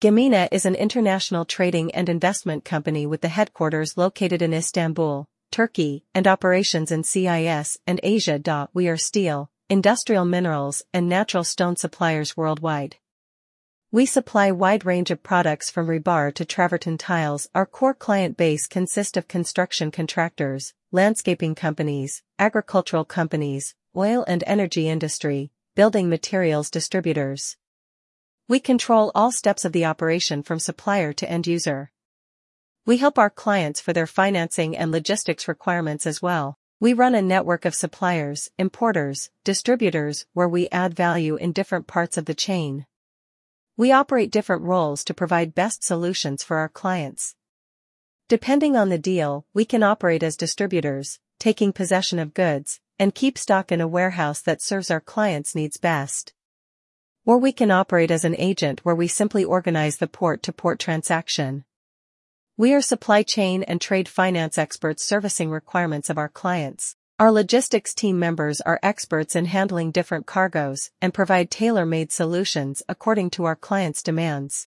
Gemina is an international trading and investment company with the headquarters located in Istanbul, Turkey, and operations in CIS and Asia. We are steel, industrial minerals, and natural stone suppliers worldwide. We supply wide range of products from rebar to travertine tiles. Our core client base consists of construction contractors, landscaping companies, agricultural companies, oil and energy industry, building materials distributors. We control all steps of the operation from supplier to end user. We help our clients for their financing and logistics requirements as well. We run a network of suppliers, importers, distributors where we add value in different parts of the chain. We operate different roles to provide best solutions for our clients. Depending on the deal, we can operate as distributors, taking possession of goods, and keep stock in a warehouse that serves our clients' needs best. Or we can operate as an agent where we simply organize the port-to-port transaction. We are supply chain and trade finance experts servicing requirements of our clients. Our logistics team members are experts in handling different cargoes and provide tailor-made solutions according to our clients' demands.